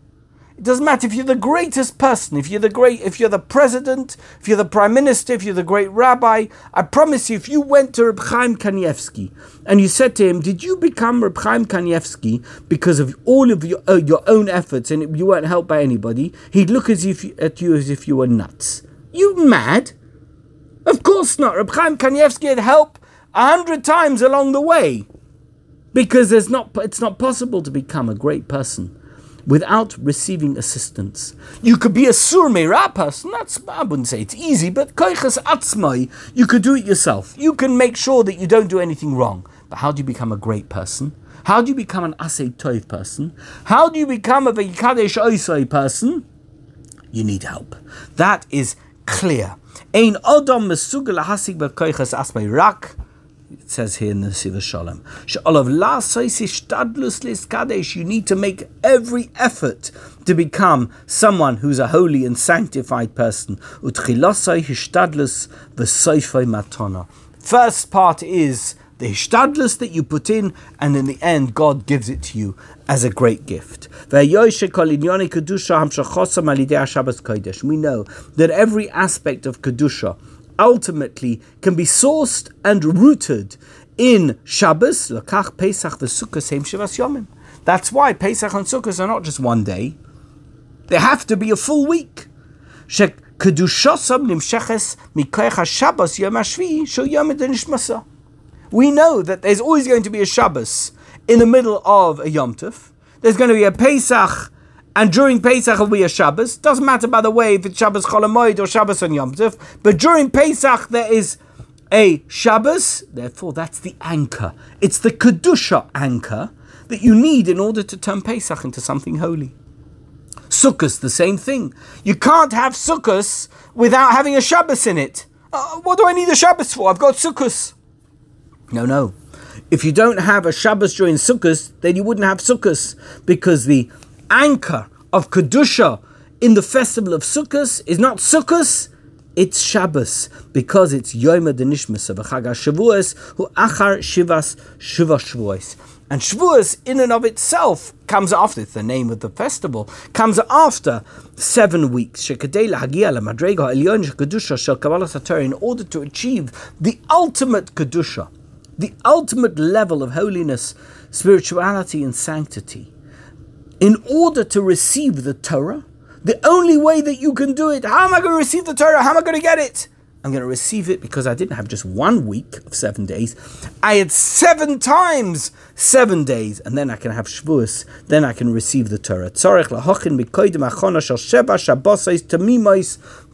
it doesn't matter if you're the greatest person, if you're the great, if you're the president, if you're the prime minister, if you're the great rabbi. I promise you, if you went to Reb Chaim Kanievsky and you said to him, "Did you become Reb Chaim Kanievsky because of all of your uh, your own efforts and you weren't helped by anybody?" He'd look as if at you as if you were nuts. You mad? Of course not. Reb Chaim Kanievsky had help a hundred times along the way, because there's not. It's not possible to become a great person without receiving assistance. You could be a sur meira person. That's I wouldn't say it's easy, but koiches atzmai, you could do it yourself. You can make sure that you don't do anything wrong. But how do you become a great person? How do you become an asay toiv person? How do you become a vekadesh oisai person? You need help. That is clear. Ein odom mesugal hasig asmai rak says here in the Siva Shalom. You need to make every effort to become someone who's a holy and sanctified person. First part is the hishtadlus that you put in, and in the end, God gives it to you as a great gift. We know that every aspect of Kedusha ultimately can be sourced and rooted in Shabbos, Lakach, Pesach, the Sukkah, same Shivas Yomim. That's why Pesach and Sukkot are not just one day. They have to be a full week. We know that there's always going to be a Shabbos in the middle of a Yom Tov. There's going to be a Pesach and during Pesach will be a Shabbos. Doesn't matter, by the way, if it's Shabbos Cholamoid or Shabbos on Yom Tov. But during Pesach there is a Shabbos. Therefore, that's the anchor. It's the Kedusha anchor that you need in order to turn Pesach into something holy. Sukkot, the same thing. You can't have Sukkot without having a Shabbos in it. Uh, what do I need a Shabbos for? I've got Sukkot. No, no. If you don't have a Shabbos during Sukkot, then you wouldn't have Sukkot because the anchor of Kedusha in the festival of Sukkot is not Sukkot, it's Shabbos, because it's Yom Nishmas of Chag Shavuos, who Achar Shivas Shiva Shavuos. And Shavuos, in and of itself, comes after, it's the name of the festival, comes after seven weeks. In order to achieve the ultimate Kedusha, the ultimate level of holiness, spirituality, and sanctity in order to receive the Torah, the only way that you can do it, how am I going to receive the Torah? How am I going to get it? I'm going to receive it because I didn't have just one week of seven days. I had seven times seven days, and then I can have Shavuos. Then I can receive the Torah.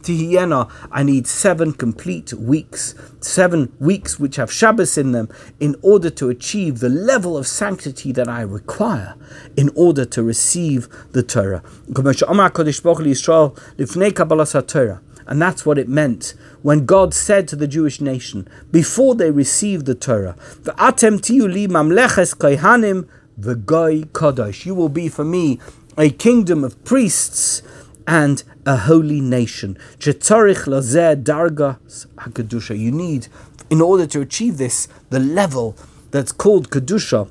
I need seven complete weeks, seven weeks which have Shabbos in them, in order to achieve the level of sanctity that I require in order to receive the Torah. And that's what it meant when God said to the Jewish nation before they received the Torah, the Goy Kodosh, You will be for me a kingdom of priests and a holy nation. You need, in order to achieve this, the level that's called Kedusha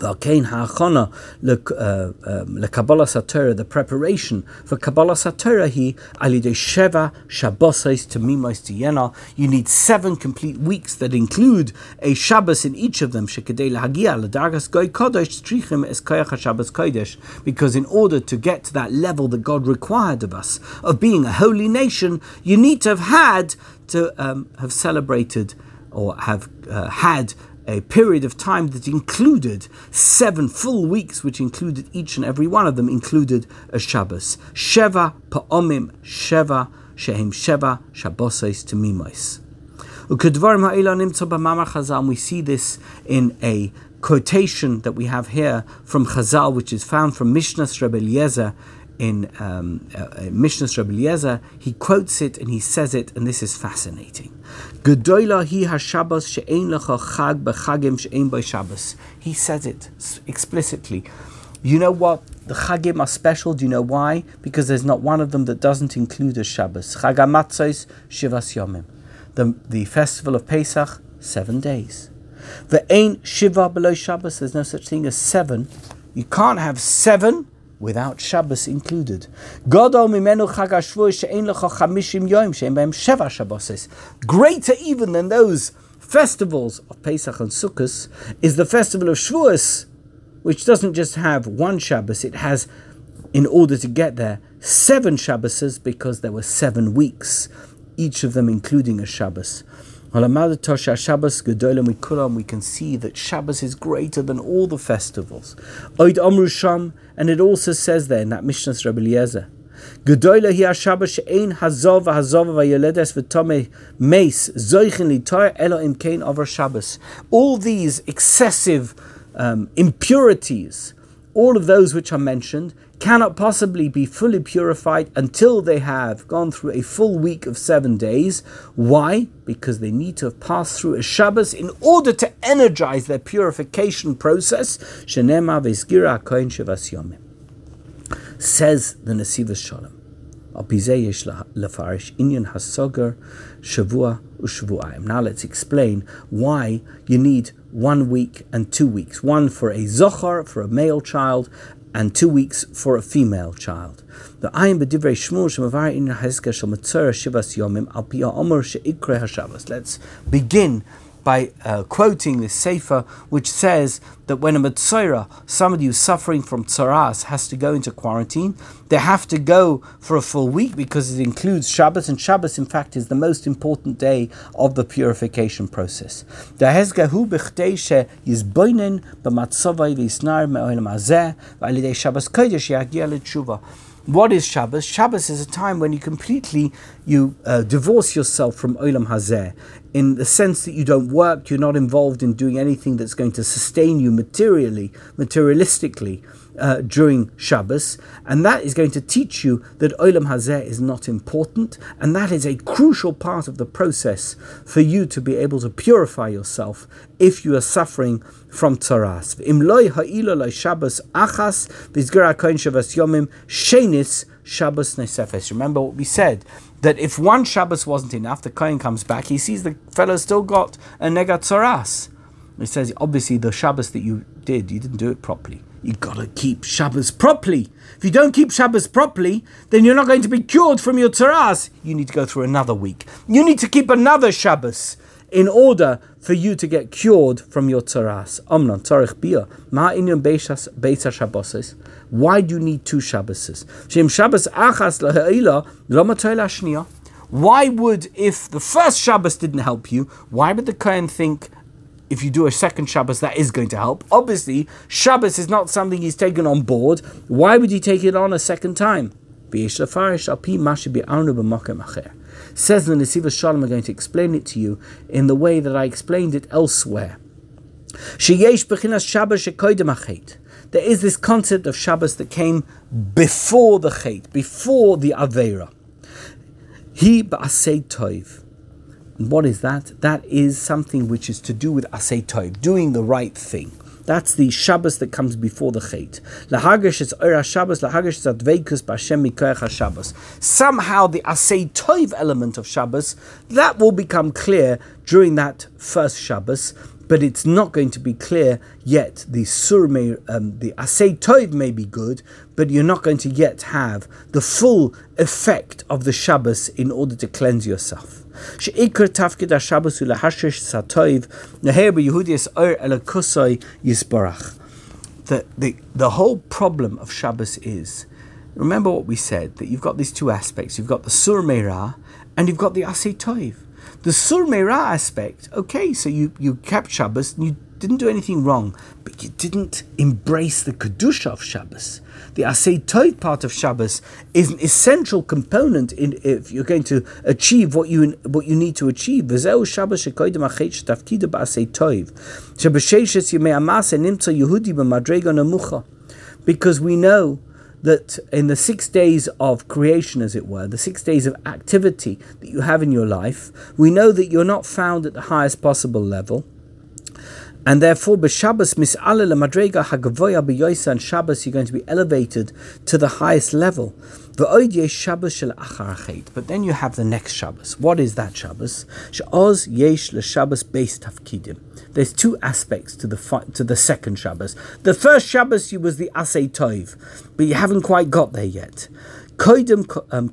Hachana Saturah, the preparation for kabbalah satorah, he alidei sheva shabbosais tamimos tiyena. You need seven complete weeks that include a Shabbos in each of them. Lahagia ledargas goy kodesh kodesh. Because in order to get to that level that God required of us of being a holy nation, you need to have had to um, have celebrated or have uh, had a period of time that included seven full weeks, which included each and every one of them included a Shabbos. Sheva pa'omim sheva shehem sheva shabboses temimos. And we see this in a quotation that we have here from Chazal, which is found from Mishnah Rebbe in um, uh, uh Mishnah Rebbe. He quotes it and he says it, and this is fascinating. Gedoyla hi hashabbos she'ein lecha chag b'chagim she'ein by Shabbos. He says it explicitly. You know what? The chagim are special. Do you know why? Because there's not one of them that doesn't include a Shabbos. Chag shivas yomim. The, the festival of Pesach, seven days. The ain't shiva below Shabbos. There's no such thing as seven. You can't have seven without Shabbos included. Greater even than those festivals of Pesach and Sukkot is the festival of Shavuos, which doesn't just have one Shabbos, it has, in order to get there, seven Shabboses because there were seven weeks, each of them including a Shabbos. We can see that Shabbos is greater than all the festivals. And it also says there in that Mishnah Rabbi Eliezer. Gedoyle hi Shabbos she'ein hazov hazov v'yoledes v'tome meis zoichin litar elo im kein over Shabbos. All these excessive um, impurities, all of those which are mentioned, cannot possibly be fully purified until they have gone through a full week of seven days. Why? Because they need to have passed through a Shabbos in order to energize their purification process. Says the Nesivos Shalom. Now let's explain why you need one week and two weeks. One for a zochar, for a male child, and two weeks for a female child. The ayin b'divrei shemavar in shivas yomim al pi ha'omer she'ikre hashavas. Let's begin by uh, quoting this sefer, which says that when a Matzora, somebody who's suffering from tsaras, has to go into quarantine, they have to go for a full week because it includes Shabbos, and Shabbos, in fact, is the most important day of the purification process. What is Shabbos? Shabbos is a time when you completely you uh, divorce yourself from Olam Hazeh in the sense that you don't work, you're not involved in doing anything that's going to sustain you materially, materialistically uh, during Shabbos, and that is going to teach you that Olam Hazeh is not important, and that is a crucial part of the process for you to be able to purify yourself if you are suffering from tzaras. Shabbos achas yomim Shabbos nesefes. Remember what we said that if one Shabbos wasn't enough, the Kohen comes back, he sees the fellow still got a negat tzaras. He says, obviously, the Shabbos that you did, you didn't do it properly. You gotta keep Shabbos properly. If you don't keep Shabbos properly, then you're not going to be cured from your tzaras. You need to go through another week. You need to keep another Shabbos in order for you to get cured from your tzaras. Omnon bia ma. Why do you need two Shabboses? Shem Shabbos achas laha'ila Why would, if the first Shabbos didn't help you, why would the Kohen think if you do a second Shabbos, that is going to help. Obviously, Shabbos is not something he's taken on board. Why would he take it on a second time? Says the Nesivos Shalom, I'm going to explain it to you in the way that I explained it elsewhere. There is this concept of Shabbos that came before the Chet, before the Avera. He ba'asei toiv. What is that? That is something which is to do with asay toiv, doing the right thing. That's the Shabbos that comes before the Chet. Lahagish is Ora Shabbos, Lahagish is Adveikus B'Hashem Mikoyach Shabbos. Somehow the Asay Toiv element of Shabbos, that will become clear during that first Shabbos, but it's not going to be clear yet. The Sur may, um, the Asay Toiv may be good, but you're not going to yet have the full effect of the Shabbos in order to cleanse yourself. שאיקר תפקיד השבס הוא להשריש סטויב, נהר ביהודיס אור אל הכוסוי יסברך. The, the, the whole problem of Shabbos is, remember what we said, that you've got these two aspects. You've got the Sur Meirah and you've got the Asay Toiv. The Sur Meira aspect, okay, so you, you kept Shabbos, and you didn't do anything wrong, but you didn't embrace the Kedusha of Shabbos. The Asay Tov part of Shabbos is an essential component in if you're going to achieve what you what you need to achieve. V'zeu Shabbos shekoidem achet shtafkida ba'asay. Shabboshes yimei amase nimtza Yehudi b'madrega. Because we know that in the six days of creation, as it were, the six days of activity that you have in your life, we know that you're not found at the highest possible level. And therefore, b'Shabbos mis'ale madrega hagavoya b'yoisa, and Shabbos you're going to be elevated to the highest level. But then you have the next Shabbos. What is that Shabbos? She'oz yesh l'Shabbos beis tafkidim. There's two aspects to the to the second Shabbos. The first Shabbos you was the Asay Tov, but you haven't quite got there yet. Um,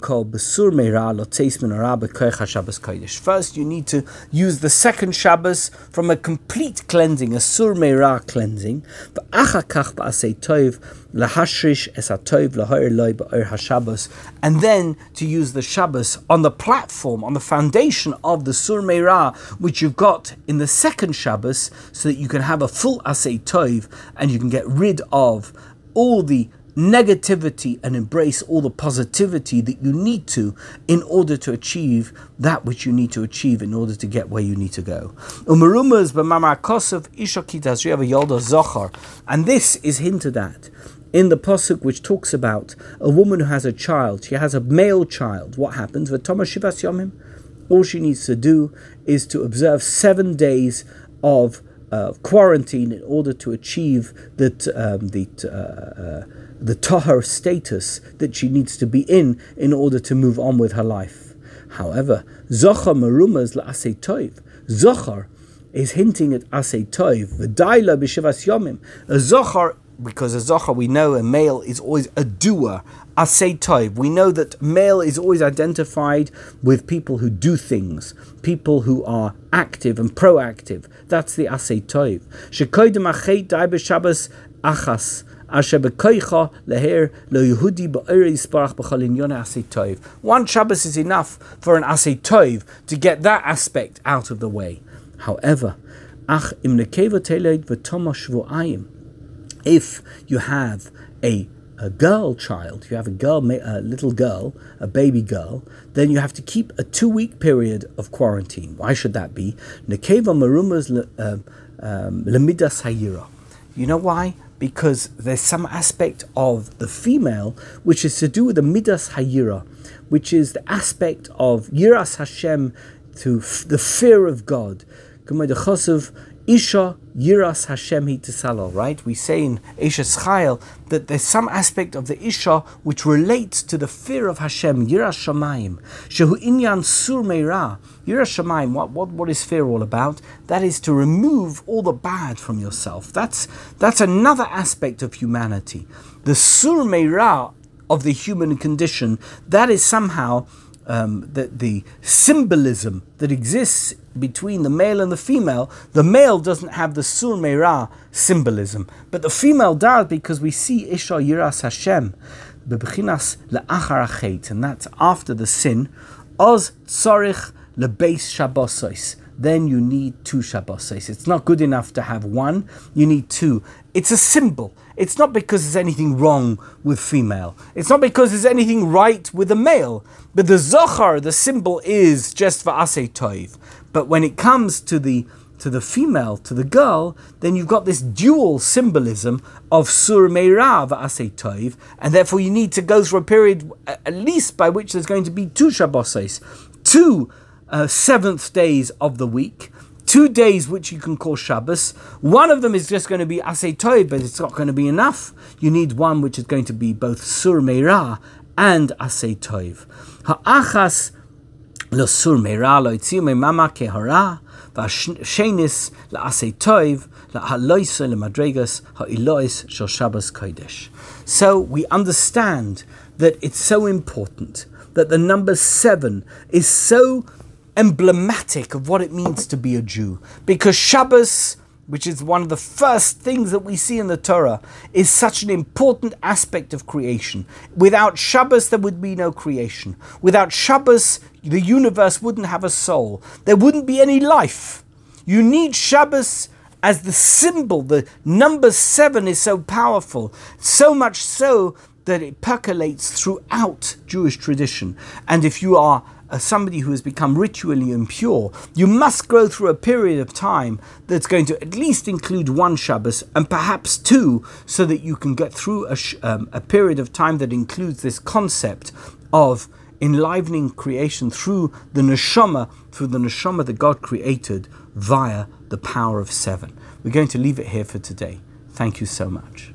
First, you need to use the second Shabbos from a complete cleansing, a sur meira cleansing. And then to use the Shabbos on the platform, on the foundation of the sur meira, which you've got in the second Shabbos, so that you can have a full asay toiv and you can get rid of all the negativity and embrace all the positivity that you need to in order to achieve that which you need to achieve in order to get where you need to go. And this is hinted at in the posuk which talks about a woman who has a child. She has a male child. What happens? All she needs to do is to observe seven days of uh, quarantine in order to achieve that um, the uh, uh, the tahar status that she needs to be in in order to move on with her life. However, Zochar Marumas la'asei toiv. Zochar is hinting at asei toiv. V'daila b'shivas yomim. A Zochar, because a Zochar we know a male is always a doer. Asei toiv. We know that male is always identified with people who do things, people who are active and proactive. That's the asei toiv. Shekoidim achet dai b'shabbos achas. One Shabbos is enough for an asay to get that aspect out of the way. However, if you have a a girl child, you have a girl, a little girl, a baby girl, then you have to keep a two week period of quarantine. Why should that be? Nekeva marumas um, hayira. You know why? Because there's some aspect of the female which is to do with the midas hayira, which is the aspect of yiras Hashem to f- the fear of God. Isha Yiras Hashem Hitisalo, right? We say in Eshes Chayil that there's some aspect of the Isha which relates to the fear of Hashem, Yiras Shamayim. Shehu Inyan Sur Meira. Yiras Shamayim, what, what, what is fear all about? That is to remove all the bad from yourself. That's, that's another aspect of humanity. The Sur Meira of the human condition, that is somehow um, the, the symbolism that exists between the male and the female, the male doesn't have the sur meira symbolism, but the female does because we see Isha Yiras Hashem, bebechinas le'achar and that's after the sin, oz tzorich lebeis shabbosois then you need two Shabbos. It's not good enough to have one, you need two. It's a symbol. It's not because there's anything wrong with female. It's not because there's anything right with the male. But the Zochar, the symbol is just for Asay Toiv. But when it comes to the to the female, to the girl, then you've got this dual symbolism of Sur Meirav Asay Toiv, and therefore you need to go through a period at least by which there's going to be two Shabbos, two uh, seventh days of the week, two days which you can call Shabbos. One of them is just going to be Asay Toiv, but it's not going to be enough. You need one which is going to be both Sur Meira and Asay Toiv. Ha'achas lo Sur Meira lo me mama kehara, Toiv, Shabbos Kodesh. So we understand that it's so important that the number seven is so emblematic of what it means to be a Jew. Because Shabbos which is one of the first things that we see in the Torah, is such an important aspect of creation. Without Shabbos, there would be no creation. Without Shabbos, the universe wouldn't have a soul. There wouldn't be any life. You need Shabbos as the symbol. The number seven is so powerful, so much so that it percolates throughout Jewish tradition. And if you are uh, somebody who has become ritually impure, you must go through a period of time that's going to at least include one Shabbos and perhaps two, so that you can get through a, sh- um, a period of time that includes this concept of enlivening creation through the neshama, through the neshama that God created via the power of seven. We're going to leave it here for today. Thank you so much.